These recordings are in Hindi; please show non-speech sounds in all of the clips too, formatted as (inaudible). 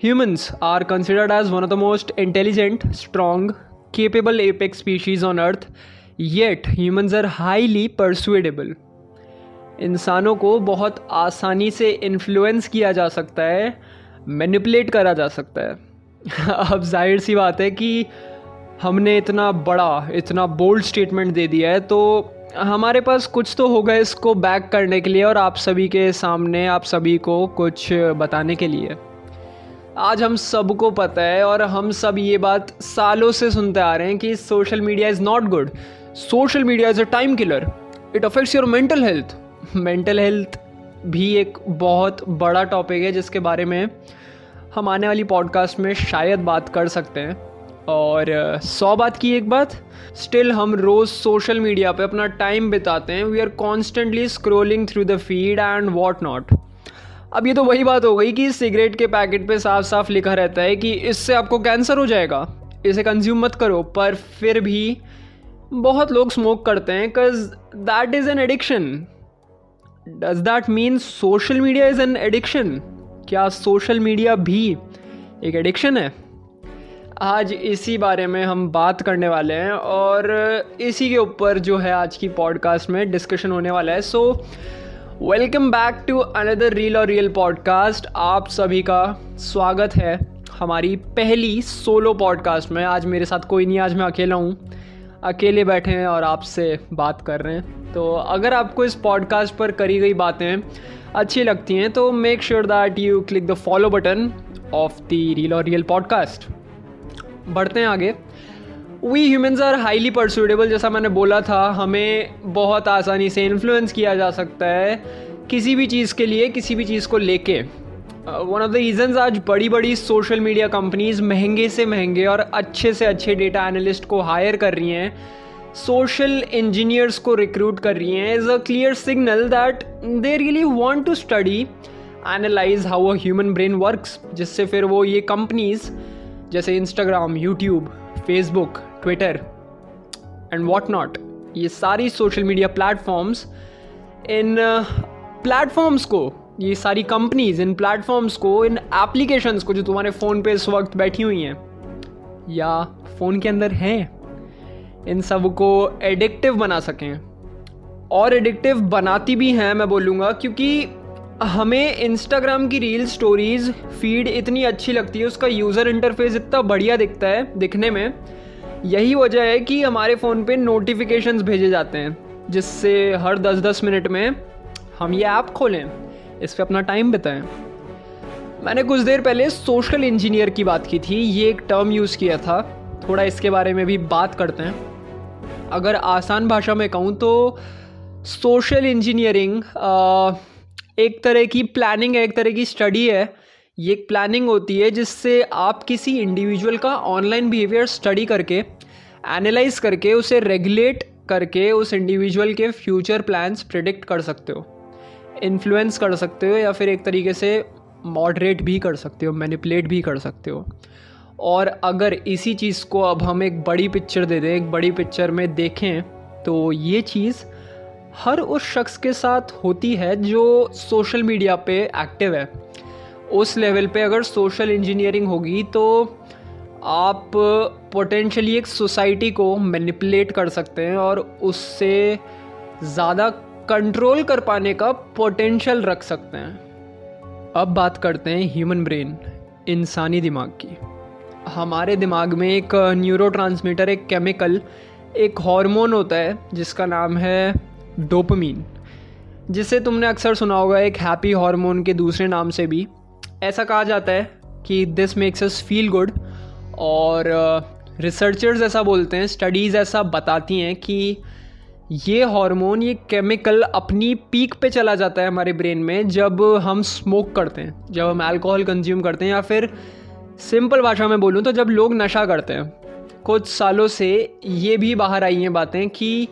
Humans are considered as one of the most intelligent, strong, capable apex species on earth, yet humans are highly persuadable. इंसानों को बहुत आसानी से इन्फ्लुएंस किया जा सकता है मैनिपुलेट करा जा सकता है (laughs) अब ज़ाहिर सी बात है कि हमने इतना बड़ा इतना बोल्ड स्टेटमेंट दे दिया है तो हमारे पास कुछ तो होगा इसको बैक करने के लिए और आप सभी के सामने आप सभी को कुछ बताने के लिए आज हम सबको पता है और हम सब ये बात सालों से सुनते आ रहे हैं कि social media is not good social media is a time killer it affects your mental health mental health भी एक बहुत बड़ा टॉपिक है जिसके बारे में हम आने वाली पॉडकास्ट में शायद बात कर सकते हैं। और सौ बात की एक बात? स्टिल हम रोज़ सोशल मीडिया पे अपना टाइम बिताते हैं। We are constantly scrolling through the feed and what not अब ये तो वही बात हो गई कि सिगरेट के पैकेट पे साफ़ साफ़ लिखा रहता है कि इससे आपको कैंसर हो जाएगा। इसे कंज्यूम मत करो पर फिर भी बहुत लोग स्मोक करते हैं because that is an addiction does that mean social media is an addiction क्या सोशल मीडिया भी एक एडिक्शन है? आज इसी बारे में हम बात करने वाले हैं और इसी के ऊपर जो है आज की पॉडकास्ट में डिस्कशन होने वाला है। So so, welcome back to another reel और रियल पॉडकास्ट आप सभी का स्वागत है हमारी पहली सोलो पॉडकास्ट में। आज मेरे साथ कोई नहीं, आज मैं अकेला हूँ। अकेले बैठे हैं और आपसे बात कर रहे हैं। तो अगर आपको इस पॉडकास्ट पर करी गई बातें अच्छी लगती हैं तो make sure that you click the follow button of the reel और रियल पॉडकास्ट बढ़ते हैं आगे। We humans are highly persuadable जैसा मैंने बोला था, हमें बहुत आसानी से इन्फ्लुएंस किया जा सकता है किसी भी चीज़ के लिए, किसी भी चीज़ को लेके। वन ऑफ़ द रीजंस आज बड़ी बड़ी सोशल मीडिया कंपनीज़ महँगे से महँगे और अच्छे से अच्छे डेटा एनालिस्ट को हायर कर रही हैं सोशल इंजीनियर्स को रिक्रूट कर रही हैं is a clear signal that they really want to study analyse how a human brain works जिससे फिर वो ये कंपनीज़ जैसे Instagram YouTube Facebook Twitter and what not ये सारी सोशल मीडिया प्लेटफॉर्म्स इन प्लेटफॉर्म्स को, ये सारी कंपनीज़ इन प्लेटफॉर्म्स को, इन एप्लीकेशंस को जो तुम्हारे फ़ोन पे इस वक्त बैठी हुई हैं, या फ़ोन के अंदर हैं, इन सबको एडिक्टिव बना सकें। और एडिक्टिव बनाती भी हैं मैं बोलूँगा, क्योंकि हमें इंस्टाग्राम की रील स्टोरीज फ़ीड इतनी अच्छी लगती है, उसका यूज़र इंटरफेस इतना बढ़िया दिखता है, दिखने में यही वजह है कि हमारे फ़ोन पे नोटिफिकेशंस भेजे जाते हैं, जिससे हर 10-10 मिनट में हम ये ऐप खोलें, इस पर अपना टाइम बिताएँ। मैंने कुछ देर पहले सोशल इंजीनियर की बात की थी, ये एक टर्म यूज़ किया था, थोड़ा इसके बारे में भी बात करते हैं। अगर आसान भाषा में कहूँ तो सोशल इंजीनियरिंग एक तरह की प्लानिंग है, एक तरह की स्टडी है ये एक प्लानिंग होती है जिससे आप किसी इंडिविजुअल का ऑनलाइन बिहेवियर स्टडी करके एनालाइज करके, उसे रेगुलेट करके, उस इंडिविजुअल के फ्यूचर प्लान्स प्रिडिक्ट कर सकते हो इन्फ्लुएंस कर सकते हो या फिर एक तरीके से मॉडरेट भी कर सकते हो मैनिपुलेट भी कर सकते हो। और अगर इसी चीज़ को अब हम एक बड़ी पिक्चर दे दें, एक बड़ी पिक्चर में देखें तो ये चीज़ हर उस शख्स के साथ होती है जो सोशल मीडिया पे एक्टिव है। उस लेवल पे अगर सोशल इंजीनियरिंग होगी तो आप पोटेंशली एक सोसाइटी को मैनिपुलेट कर सकते हैं और उससे ज़्यादा कंट्रोल कर पाने का पोटेंशियल रख सकते हैं। अब बात करते हैं ह्यूमन ब्रेन इंसानी दिमाग की। हमारे दिमाग में एक न्यूरो एक केमिकल एक हार्मोन होता है, जिसका नाम है डोपमीन जिसे तुमने अक्सर सुना होगा, एक हैप्पी हार्मोन के दूसरे नाम से भी। ऐसा कहा जाता है कि this makes us feel good और रिसर्चर्स uh, ऐसा बोलते हैं स्टडीज़ ऐसा बताती हैं कि ये हार्मोन ये केमिकल अपनी पीक पे चला जाता है हमारे ब्रेन में जब हम स्मोक करते हैं जब हम अल्कोहल कंज्यूम करते हैं या फिर सिंपल भाषा में बोलूँ तो जब लोग नशा करते हैं। कुछ सालों से ये भी बाहर आई हैं बातें कि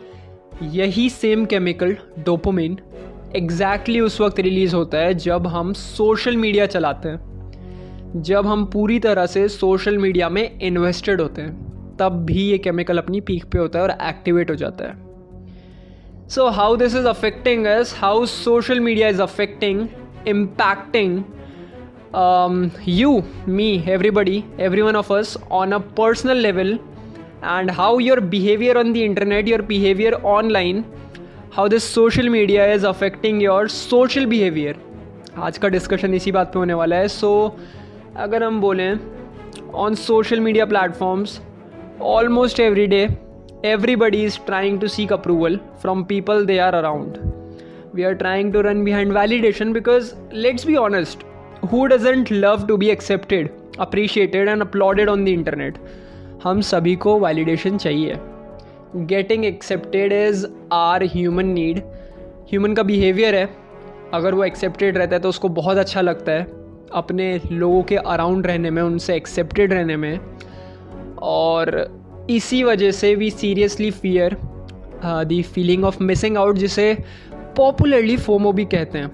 यही सेम केमिकल डोपोमिन एग्जैक्टली उस वक्त रिलीज़ होता है जब हम सोशल मीडिया चलाते हैं। जब हम पूरी तरह से सोशल मीडिया में इन्वेस्टेड होते हैं तब भी ये केमिकल अपनी पीक पे होता है और एक्टिवेट हो जाता है। So how this is affecting us how social media is affecting impacting you, me, everybody, every one of us on a personal level, and how your behavior on the internet, your behavior online, how this social media is affecting your social behaviour आज का डिस्कशन इसी बात पे होने वाला है। सो so, अगर हम बोलें on social media platforms almost every day everybody is trying to seek approval from people they are around we are trying to run behind validation because let's be honest who doesn't love to be accepted appreciated and applauded on the internet हम सभी को वैलिडेशन चाहिए। Getting accepted is our human need human का बिहेवियर है. अगर वो एक्सेप्टेड रहता है तो उसको बहुत अच्छा लगता है. अपने लोगों के अराउंड रहने में, उनसे एक्सेप्टेड रहने में. और इसी वजह से we seriously fear the feeling of missing out जिसे पॉपुलरली फोमो भी कहते हैं.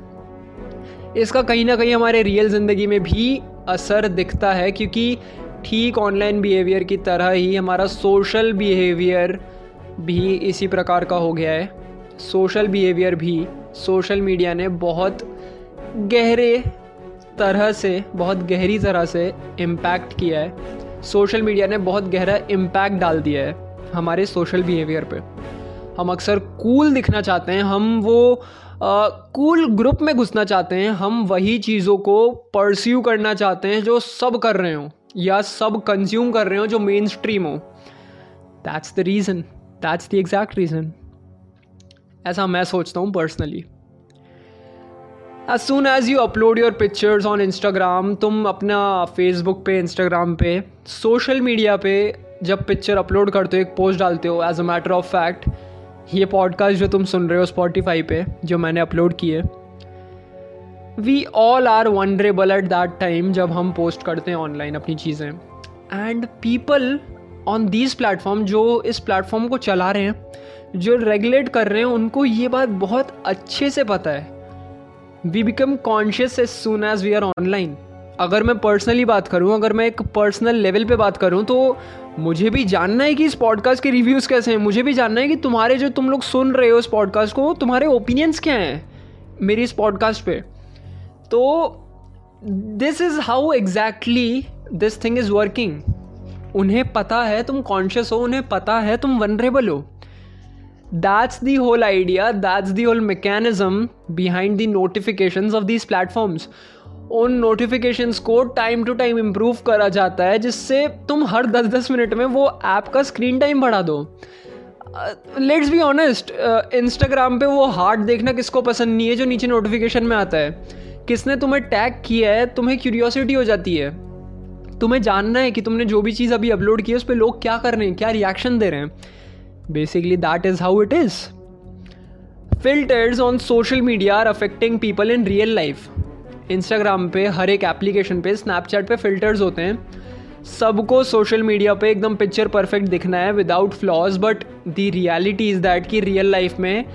इसका कहीं ना कहीं हमारे रियल ज़िंदगी में भी असर दिखता है क्योंकि ठीक ऑनलाइन बिहेवियर की तरह ही हमारा सोशल बिहेवियर भी इसी प्रकार का हो गया है। सोशल बिहेवियर भी सोशल मीडिया ने बहुत गहरे तरह से बहुत गहरी तरह से इम्पैक्ट किया है। सोशल मीडिया ने बहुत गहरा इम्पैक्ट डाल दिया है हमारे सोशल बिहेवियर पे। हम अक्सर कूल दिखना चाहते हैं हम वो कूल uh, ग्रुप cool में घुसना चाहते हैं हम वही चीज़ों को परस्यू करना चाहते हैं जो सब कर रहे हो या सब कंज्यूम कर रहे हो जो मेन स्ट्रीम हो। That's the reason that's the exact reason ऐसा मैं सोचता हूँ personally as soon as you upload your pictures on Instagram तुम अपना फेसबुक पे इंस्टाग्राम पे सोशल मीडिया पे जब पिक्चर अपलोड करते हो, एक पोस्ट डालते हो as a matter of fact ये पॉडकास्ट जो तुम सुन रहे हो स्पॉटिफाई पे, जो मैंने अपलोड किए we all are vulnerable at that time जब हम पोस्ट करते हैं ऑनलाइन अपनी चीज़ें. And people on these platform जो इस प्लेटफॉर्म को चला रहे हैं, जो रेगुलेट कर रहे हैं, उनको ये बात बहुत अच्छे से पता है। We become conscious as soon as we are online अगर मैं पर्सनली बात करूँ, अगर मैं एक पर्सनल लेवल पे बात करूँ तो मुझे भी जानना है कि इस पॉडकास्ट के रिव्यूज़ कैसे हैं। मुझे भी जानना है कि तुम्हारे जो तुम लोग सुन रहे हो इस पॉडकास्ट को, तुम्हारे ओपिनियंस क्या हैं मेरी इस पॉडकास्ट पे। तो this is how exactly this thing is working उन्हें पता है, तुम कॉन्शियस हो, उन्हें पता है, तुम वनरेबल हो। That's the whole idea that's the whole mechanism behind the notification of these platforms उन नोटिफिकेशंस को टाइम टू टाइम इम्प्रूव करा जाता है, जिससे तुम हर दस दस मिनट में वो ऐप का स्क्रीन टाइम बढ़ा दो। लेट्स बी ऑनेस्ट इंस्टाग्राम पे वो हार्ट देखना किसको पसंद नहीं है, जो नीचे नोटिफिकेशन में आता है। किसने तुम्हें टैग किया है, तुम्हें क्यूरियोसिटी हो जाती है। तुम्हें जानना है कि तुमने जो भी चीज़ अभी अपलोड की है, उस पर लोग क्या कर रहे हैं, क्या रिएक्शन दे रहे हैं? Basically that is how it is filters on social media are affecting people in real life Instagram पे, हर एक एप्लीकेशन पे स्नैपचैट पे फिल्टर्स होते हैं। सबको सोशल मीडिया पे एकदम पिक्चर परफेक्ट दिखना है without flaws but the reality is that कि रियल लाइफ में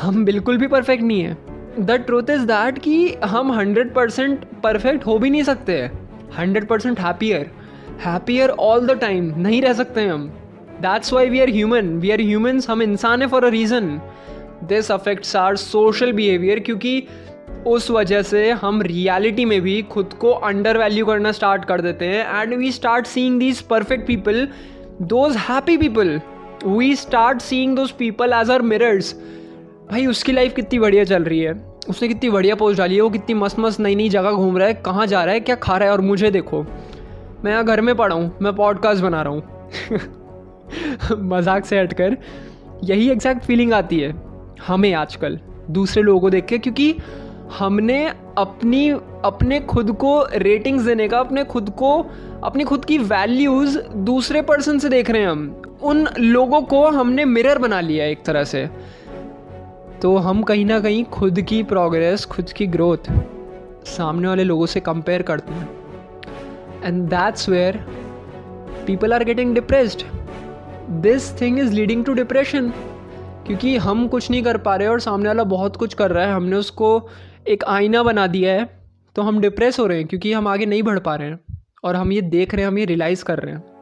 हम बिल्कुल भी परफेक्ट नहीं है। द ट्रूथ इज़ दैट कि हम हंड्रेड परसेंट परफेक्ट हो भी नहीं सकते hundred percent happier happier all the time नहीं रह सकते हम. That's why we are human we are humans हम इंसान है for a reason this affects our social behaviour क्योंकि उस वजह से हम रियलिटी में भी खुद को अंडर वैल्यू करना स्टार्ट कर देते हैं. And we start seeing these perfect people those happy people we start seeing those people as our mirrors भाई, उसकी लाइफ कितनी बढ़िया चल रही है. उसने कितनी बढ़िया पोस्ट डाली है, वो कितनी मस्त मस्त नई नई जगह घूम रहा है, कहाँ जा रहा है, क्या खा रहा है और मुझे देखो। मैं यहाँ घर में पड़ा हूँ, मैं पॉडकास्ट बना रहा हूँ। (laughs) मज़ाक से हटकर यही एग्जैक्ट फीलिंग आती है, हमें आजकल, दूसरे लोगों को देख के, क्योंकि हमने अपनी, अपने खुद को रेटिंग्स देने का, अपने खुद को, अपनी खुद की वैल्यूज़ दूसरे पर्सन से देख रहे हैं हम। उन लोगों को हमने मिरर बना लिया एक तरह से। तो हम कहीं ना कहीं खुद की प्रोग्रेस खुद की ग्रोथ सामने वाले लोगों से कंपेयर करते हैं। And that's where people are getting depressed this thing is leading to depression क्योंकि हम कुछ नहीं कर पा रहे और सामने वाला बहुत कुछ कर रहा है, हमने उसको एक आईना बना दिया है तो हम डिप्रेस हो रहे हैं क्योंकि हम आगे नहीं बढ़ पा रहे हैं और हम ये देख रहे हैं, हम ये रियलाइज़ कर रहे हैं।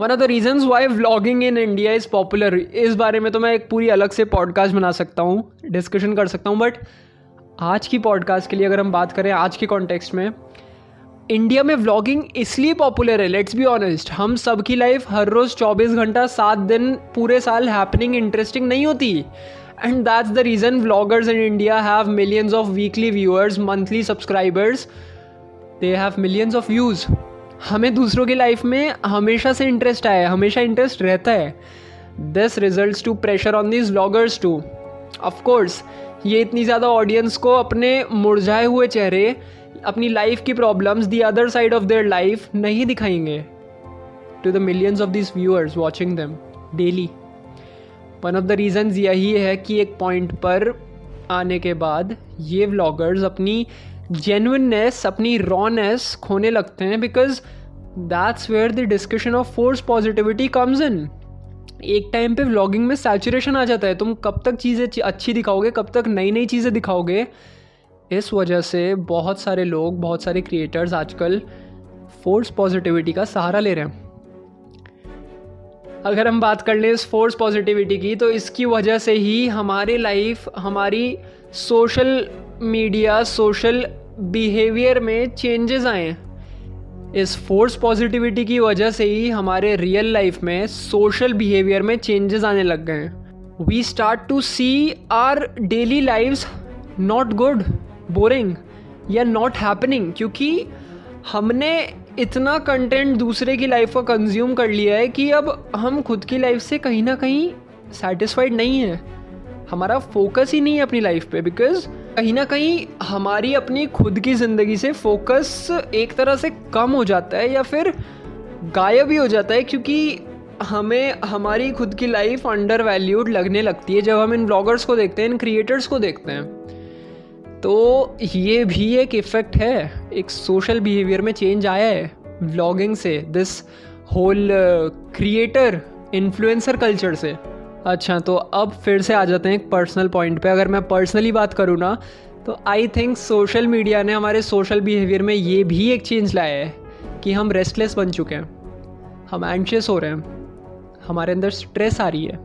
One of the reasons why vlogging in India is popular इस बारे में तो मैं एक पूरी अलग से पॉडकास्ट बना सकता हूँ डिस्कशन कर सकता हूँ बट आज की पॉडकास्ट के लिए अगर हम बात करें आज के कॉन्टेक्स्ट में इंडिया में व्लॉगिंग इसलिए पॉपुलर है लेट्स बी ऑनेस्ट हम सबकी लाइफ हर रोज़ 24 घंटा, सात दिन पूरे साल हैपनिंग इंटरेस्टिंग नहीं होती and that's the reason vloggers in India have millions of weekly viewers monthly subscribers they have millions of views हमें दूसरों की लाइफ में हमेशा से इंटरेस्ट आया हमेशा इंटरेस्ट रहता है। This result to pressure on this vloggers to of course ये इतनी ज़्यादा ऑडियंस को अपने मुरझाए हुए चेहरे, अपनी लाइफ की problems the other side of their life नहीं दिखाएँगे। To the millions of this viewers watching them daily one of the reasons यही है कि एक पॉइंट पर आने के बाद ये व्लॉगर्स अपनी जेनुननेस अपनी रॉनेस खोने लगते हैं because that's where the discussion of force positivity comes in एक टाइम पे व्लॉगिंग में सैचुरेशन आ जाता है। तुम कब तक चीज़ें अच्छी दिखाओगे, कब तक नई नई चीज़ें दिखाओगे? इस वजह से बहुत सारे लोग, बहुत सारे क्रिएटर्स आजकल फोर्स पॉजिटिविटी का सहारा ले रहे हैं। अगर हम बात कर लें इस फोर्स पॉजिटिविटी की तो इसकी वजह से ही हमारी लाइफ हमारी सोशल मीडिया, सोशल बिहेवियर में चेंजेस आए इस फोर्स पॉजिटिविटी की वजह से ही हमारे रियल लाइफ में सोशल बिहेवियर में चेंजेस आने लग गए हैं। We start to see our daily life not good boring या नॉट हैपनिंग क्योंकि हमने इतना कंटेंट दूसरे की लाइफ का कंज्यूम कर लिया है कि अब हम खुद की लाइफ से कहीं ना कहीं सेटिस्फाइड नहीं है। हमारा फोकस ही नहीं है अपनी लाइफ पे बिकॉज़ कहीं ना कहीं हमारी अपनी खुद की ज़िंदगी से फोकस एक तरह से कम हो जाता है या फिर गायब ही हो जाता है, क्योंकि हमें, हमारी खुद की लाइफ अंडर वैल्यूड लगने लगती है जब हम इन ब्लॉगर्स को देखते हैं, इन क्रिएटर्स को देखते हैं। तो ये भी एक इफ़ेक्ट है, एक सोशल बिहेवियर में चेंज आया है व्लॉगिंग से this whole creator influencer culture से। अच्छा तो अब फिर से आ जाते हैं एक पर्सनल पॉइंट पे। अगर मैं पर्सनली बात करूँ ना तो आई थिंक सोशल मीडिया ने हमारे सोशल बिहेवियर में ये भी एक चेंज लाया है कि हम रेस्टलेस बन चुके हैं। हम एंशियस हो रहे हैं। हमारे अंदर स्ट्रेस आ रही है।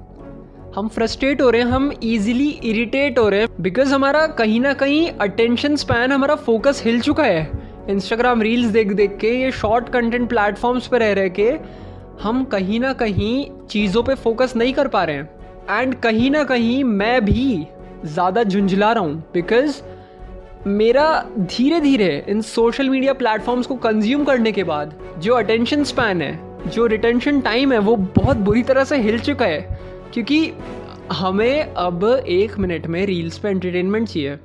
हम फ्रस्ट्रेट हो रहे हैं। हम इजीली इरिटेट हो रहे हैं। बिकॉज़ हमारा कहीं ना कहीं अटेंशन स्पैन हमारा फोकस हिल चुका है। इंस्टाग्राम रील्स देख देख के, ये शॉर्ट कंटेंट प्लेटफॉर्म्स पर रह रह के हम कहीं ना कहीं चीज़ों पे फोकस नहीं कर पा रहे हैं। एंड कहीं ना कहीं मैं भी ज़्यादा झुंझला रहा हूँ बिकॉज़ मेरा धीरे धीरे इन सोशल मीडिया प्लेटफॉर्म्स को कंज्यूम करने के बाद जो अटेंशन स्पैन है, जो रिटेंशन टाइम है, वो बहुत बुरी तरह से हिल चुका है। क्योंकि हमें अब एक मिनट में रील्स पे एंटरटेनमेंट चाहिए।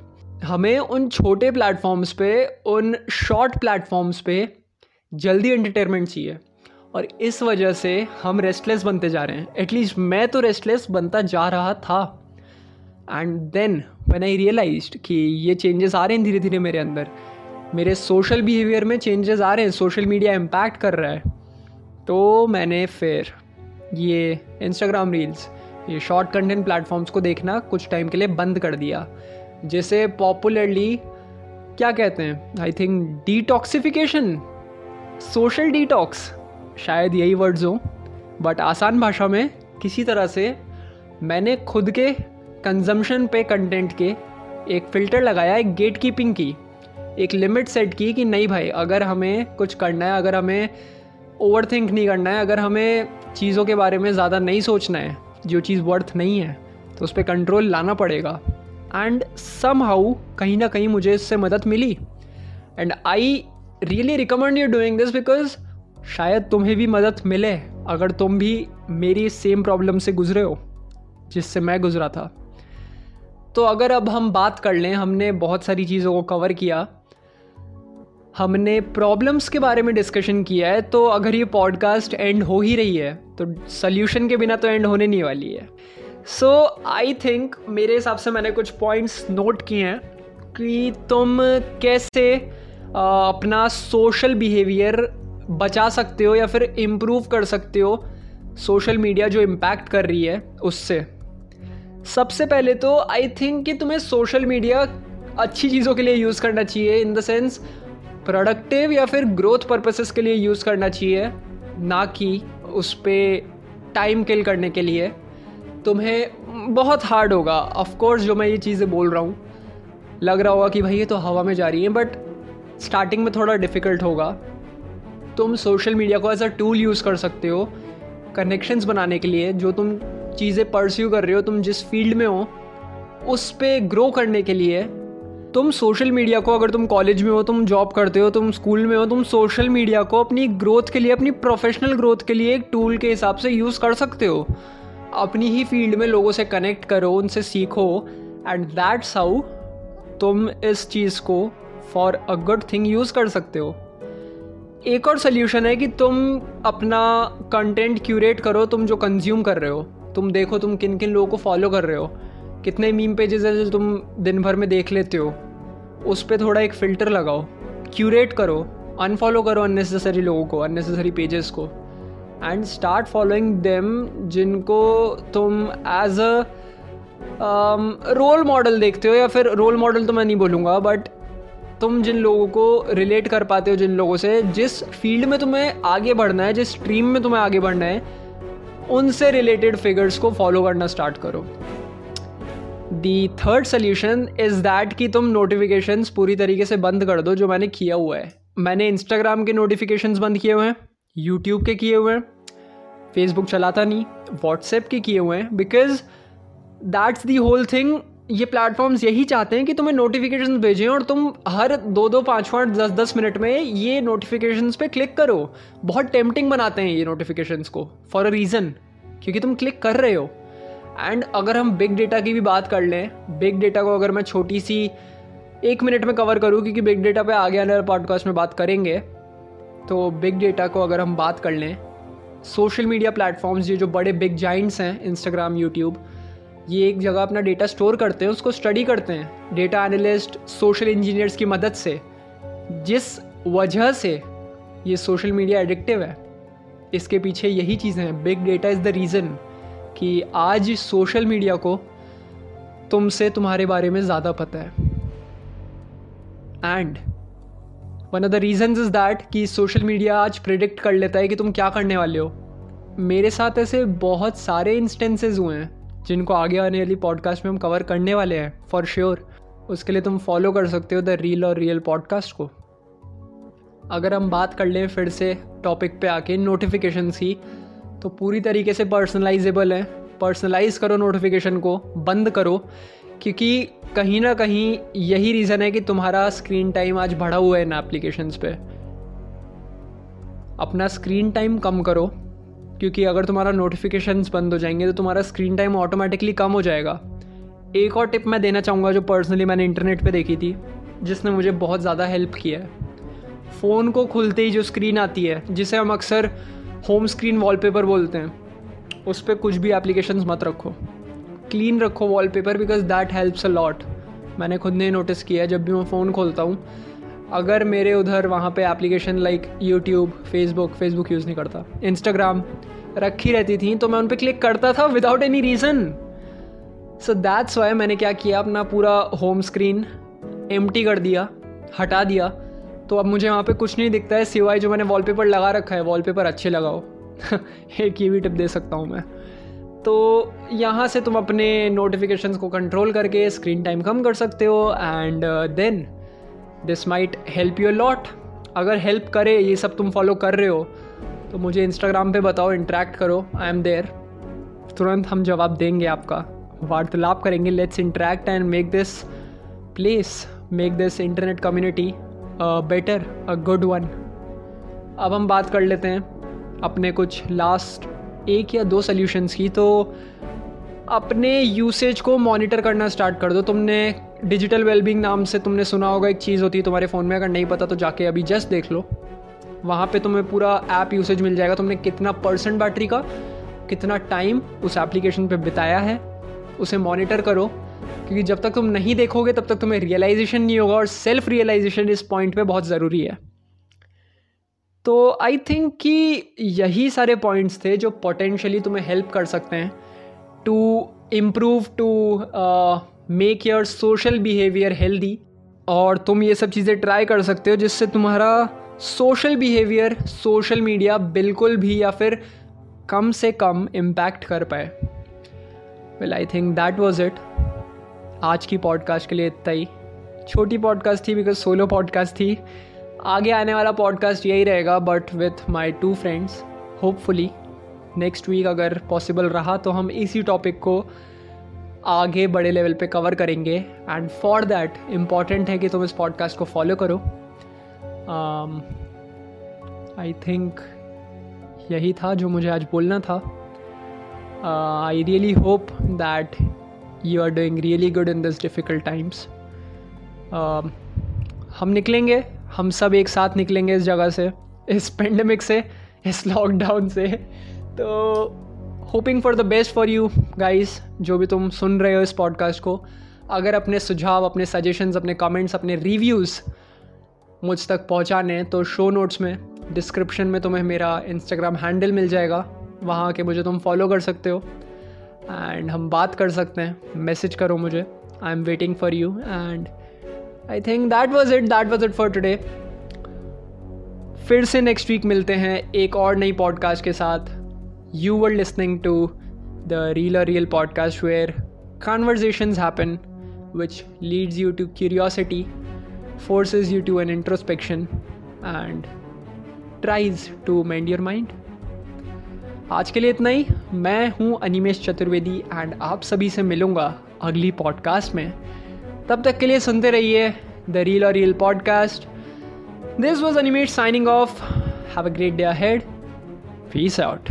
हमें उन छोटे प्लेटफॉर्म्स पे, उन शॉर्ट प्लेटफॉर्म्स पे जल्दी एंटरटेनमेंट चाहिए। और इस वजह से हम रेस्टलेस बनते जा रहे हैं। एटलीस्ट मैं तो रेस्टलेस बनता जा रहा था। And then when I realise कि ये चेंजेस आ रहे हैं धीरे धीरे मेरे अंदर, मेरे सोशल बिहेवियर में चेंजेस आ रहे हैं सोशल मीडिया इम्पैक्ट कर रहा है तो मैंने फिर ये इंस्टाग्राम रील्स ये शॉर्ट कंटेंट प्लेटफॉर्म्स को देखना कुछ टाइम के लिए बंद कर दिया, जिसे पॉपुलरली क्या कहते हैं? I think detoxification social detox शायद यही वर्ड्स हों बट आसान भाषा में किसी तरह से मैंने खुद के कंजम्पशन पे कंटेंट के एक फ़िल्टर लगाया, एक गेट कीपिंग की, एक लिमिट सेट की कि नहीं भाई, अगर हमें कुछ करना है, अगर हमें ओवर थिंक नहीं करना है, अगर हमें चीज़ों के बारे में ज़्यादा नहीं सोचना है, जो चीज़ वर्थ नहीं है तो उस पर कंट्रोल लाना पड़ेगा। एंड सम हाउ कहीं ना कहीं मुझे इससे मदद मिली। And I really recommend you doing this because शायद तुम्हें भी मदद मिले अगर तुम भी मेरी सेम प्रॉब्लम से गुजरे हो, जिससे मैं गुजरा था। तो अगर अब हम बात कर लें, हमने बहुत सारी चीज़ों को कवर किया, हमने प्रॉब्लम्स के बारे में डिस्कशन किया है तो अगर ये पॉडकास्ट एंड हो ही रही है तो सल्यूशन के बिना तो एंड होने नहीं वाली है। सो आई थिंक मेरे हिसाब से मैंने कुछ पॉइंट्स नोट किए हैं कि तुम कैसे अपना सोशल बिहेवियर बचा सकते हो या फिर इम्प्रूव कर सकते हो सोशल मीडिया जो इम्पैक्ट कर रही है उससे। सबसे पहले तो आई थिंक कि तुम्हें सोशल मीडिया अच्छी चीज़ों के लिए यूज़ करना चाहिए इन द सेंस प्रोडक्टिव या फिर ग्रोथ पर्पसेस के लिए यूज़ करना चाहिए, ना कि उस पर टाइम किल करने के लिए। तुम्हें बहुत हार्ड होगा। ऑफकोर्स जो मैं ये चीज़ें बोल रहा हूँ, लग रहा होगा कि भाई ये तो हवा में जा रही है बट स्टार्टिंग में थोड़ा डिफ़िकल्ट होगा। तुम सोशल मीडिया को एज अ टूल यूज़ कर सकते हो कनेक्शंस बनाने के लिए, जो तुम चीज़ें परस्यू कर रहे हो, तुम जिस फ़ील्ड में हो, उस पर ग्रो करने के लिए, तुम सोशल मीडिया को अगर तुम कॉलेज में हो, तुम जॉब करते हो, तुम स्कूल में हो, तुम सोशल मीडिया को अपनी ग्रोथ के लिए, अपनी प्रोफेशनल ग्रोथ के लिए एक टूल के हिसाब से यूज़ कर सकते हो। अपनी ही फ़ील्ड में लोगों से कनेक्ट करो, उनसे सीखो एंड दैट्स हाउ तुम इस चीज़ को for a good thing use कर सकते हो। एक और सोल्यूशन है कि तुम अपना कंटेंट क्यूरेट करो, तुम जो कंज्यूम कर रहे हो। तुम देखो तुम किन किन लोगों को फॉलो कर रहे हो। कितने मीम पेजेस हैं जो तुम दिन भर में देख लेते हो। उस पर थोड़ा एक फ़िल्टर लगाओ। क्यूरेट करो। अनफॉलो करो अननेसेसरी लोगों को अननेसेसरी पेजेस को। एंड स्टार्ट फॉलोइंग देम जिनको तुम एज अ रोल मॉडल देखते हो या फिर रोल मॉडल तो मैं नहीं बोलूँगा बट तुम जिन लोगों को रिलेट कर पाते हो, जिन लोगों से, जिस फ़ील्ड में तुम्हें आगे बढ़ना है, जिस स्ट्रीम में तुम्हें आगे बढ़ना है, उनसे रिलेटेड फिगर्स को फॉलो करना स्टार्ट करो। The third solution is that कि तुम नोटिफिकेशंस पूरी तरीके से बंद कर दो, जो मैंने किया हुआ है। मैंने इंस्टाग्राम के नोटिफिकेशंस बंद किए हुए हैं यूट्यूब के किए हुए हैं फेसबुक चलाता नहीं व्हाट्सएप के किए हुए हैं because that's the whole thing ये प्लेटफॉर्म्स यही चाहते हैं कि तुम्हें नोटिफिकेशन भेजें और तुम हर दो दो पाँच पाँच दस दस मिनट में ये नोटिफिकेशन पे क्लिक करो। बहुत टेम्पटिंग बनाते हैं ये नोटिफिकेशन को फॉर अ रीज़न क्योंकि तुम क्लिक कर रहे हो। एंड अगर हम बिग डेटा की भी बात कर लें बिग डेटा को अगर मैं छोटी सी एक मिनट में कवर करूँ, क्योंकि बिग डेटा पे आगे आने वाले पॉडकास्ट में बात करेंगे तो बिग डेटा को अगर हम बात कर लें सोशल मीडिया प्लेटफॉर्म्स ये जो बड़े बिग जाइंट्स हैं इंस्टाग्राम यूट्यूब ये एक जगह अपना डेटा स्टोर करते हैं, उसको स्टडी करते हैं डेटा एनालिस्ट सोशल इंजीनियर्स की मदद से। जिस वजह से ये सोशल मीडिया एडिक्टिव है, इसके पीछे यही चीज़ें हैं। Big data is the reason कि आज सोशल मीडिया को तुमसे तुम्हारे बारे में ज़्यादा पता है। And one of the reasons is that कि सोशल मीडिया आज प्रिडिक्ट कर लेता है कि तुम क्या करने वाले हो। मेरे साथ ऐसे बहुत सारे इंस्टेंसेस हुए हैं। जिनको आगे आने वाली पॉडकास्ट में हम कवर करने वाले हैं फॉर श्योर उसके लिए तुम फॉलो कर सकते हो द रील और रियल पॉडकास्ट को. अगर हम बात कर लें फिर से टॉपिक पे आके नोटिफिकेशन की तो पूरी तरीके से पर्सनलाइजेबल है. पर्सनलाइज करो नोटिफिकेशन को, बंद करो, क्योंकि कहीं ना कहीं यही रीज़न है कि तुम्हारा स्क्रीन टाइम आज बढ़ा हुआ है इन एप्लीकेशंस पे. अपना स्क्रीन टाइम कम करो क्योंकि अगर तुम्हारा नोटिफिकेशंस बंद हो जाएँगे तो तुम्हारा स्क्रीन टाइम ऑटोमेटिकली कम हो जाएगा। एक और टिप मैं देना चाहूँगा जो पर्सनली मैंने इंटरनेट पे देखी थी, जिसने मुझे बहुत ज़्यादा हेल्प किया है। फ़ोन को खुलते ही जो स्क्रीन आती है, जिसे हम अक्सर होम स्क्रीन वॉलपेपर बोलते हैं, उस पर कुछ भी एप्लीकेशन मत रखो। क्लीन रखो wallpaper because that helps a lot मैंने खुद ने नोटिस किया है, जब भी मैं फ़ोन खोलता हूँ अगर मेरे उधर वहाँ पे application like YouTube Facebook Facebook use नहीं करता। इंस्टाग्राम रखी रहती थी तो मैं उन पर क्लिक करता था without any reason so that's why मैंने क्या किया, अपना पूरा होम स्क्रीन एम कर दिया, हटा दिया। तो अब मुझे वहाँ पे कुछ नहीं दिखता है, सिवाय जो मैंने वॉलपेपर लगा रखा है। वॉलपेपर अच्छे लगाओ। (laughs) एक ये भी टिप दे सकता हूँ मैं। तो यहाँ से तुम अपने नोटिफिकेशंस को कंट्रोल करके स्क्रीन टाइम कम कर सकते हो and then this might help you lot अगर हेल्प करे, ये सब तुम फॉलो कर रहे हो तो मुझे इंस्टाग्राम पे बताओ इंटरेक्ट करो आई एम देयर तुरंत हम जवाब देंगे आपका। वार्तालाप करेंगे let's interact and make this place make this internet community better a good one अब हम बात कर लेते हैं अपने कुछ लास्ट एक या दो सोल्यूशंस की। तो अपने यूसेज को मॉनिटर करना स्टार्ट कर दो। तुमने डिजिटल वेलबींग नाम से तुमने सुना होगा, एक चीज़ होती है तुम्हारे फ़ोन में, अगर नहीं पता तो जाके अभी जस्ट देख लो। वहाँ पे तुम्हें पूरा ऐप यूसेज मिल जाएगा। तुमने कितना परसेंट बैटरी का, कितना टाइम उस एप्लीकेशन पे बिताया है, उसे मॉनिटर करो। क्योंकि जब तक तुम नहीं देखोगे, तब तक तुम्हें रियलाइजेशन नहीं होगा और सेल्फ रियलाइजेशन इस पॉइंट पे बहुत ज़रूरी है। तो आई थिंक कि यही सारे पॉइंट्स थे जो पोटेंशली तुम्हें हेल्प कर सकते हैं। To improve to make your social behaviour healthy और तुम ये सब चीज़ें ट्राई कर सकते हो जिससे तुम्हारा सोशल बिहेवियर सोशल मीडिया बिल्कुल भी या फिर कम से कम इम्पैक्ट कर पाए। Well I think that was it आज की पॉडकास्ट के लिए इतना ही। छोटी पॉडकास्ट थी बिकॉज़ सोलो पॉडकास्ट थी। आगे आने वाला पॉडकास्ट यही रहेगा but with my two friends hopefully next week अगर पॉसिबल रहा तो हम इसी टॉपिक को आगे बड़े लेवल पे कवर करेंगे. एंड फॉर दैट इंपॉर्टेंट है कि तुम इस पॉडकास्ट को फॉलो करो. आई um, थिंक यही था जो मुझे आज बोलना था. I really hope that you are doing really good in this difficult times हम निकलेंगे. हम सब एक साथ निकलेंगे इस जगह से इस पेंडेमिक से इस लॉकडाउन से. तो hoping for the best for you guys जो भी तुम सुन रहे हो इस पॉडकास्ट को। अगर अपने सुझाव, अपने सजेशंस अपने कमेंट्स अपने रिव्यूज़ मुझ तक पहुँचाने तो शो नोट्स में डिस्क्रिप्शन में तुम्हें मेरा इंस्टाग्राम हैंडल मिल जाएगा। वहाँ के मुझे तुम फॉलो कर सकते हो। एंड हम बात कर सकते हैं। मैसेज करो मुझे। I am waiting for you and I think that was it that was it for today फिर से नेक्स्ट वीक मिलते हैं एक और नई पॉडकास्ट के साथ। You were listening to the real real podcast where conversations happen which leads you to curiosity forces you to an introspection and tries to mend your mind आज के लिए इतना ही। मैं हूँ अनिमेश चतुर्वेदी एंड आप सभी से मिलूँगा अगली पॉडकास्ट में। तब तक के लिए सुनते रहिए द रील और real podcast this was Animesh signing off have a great day ahead peace out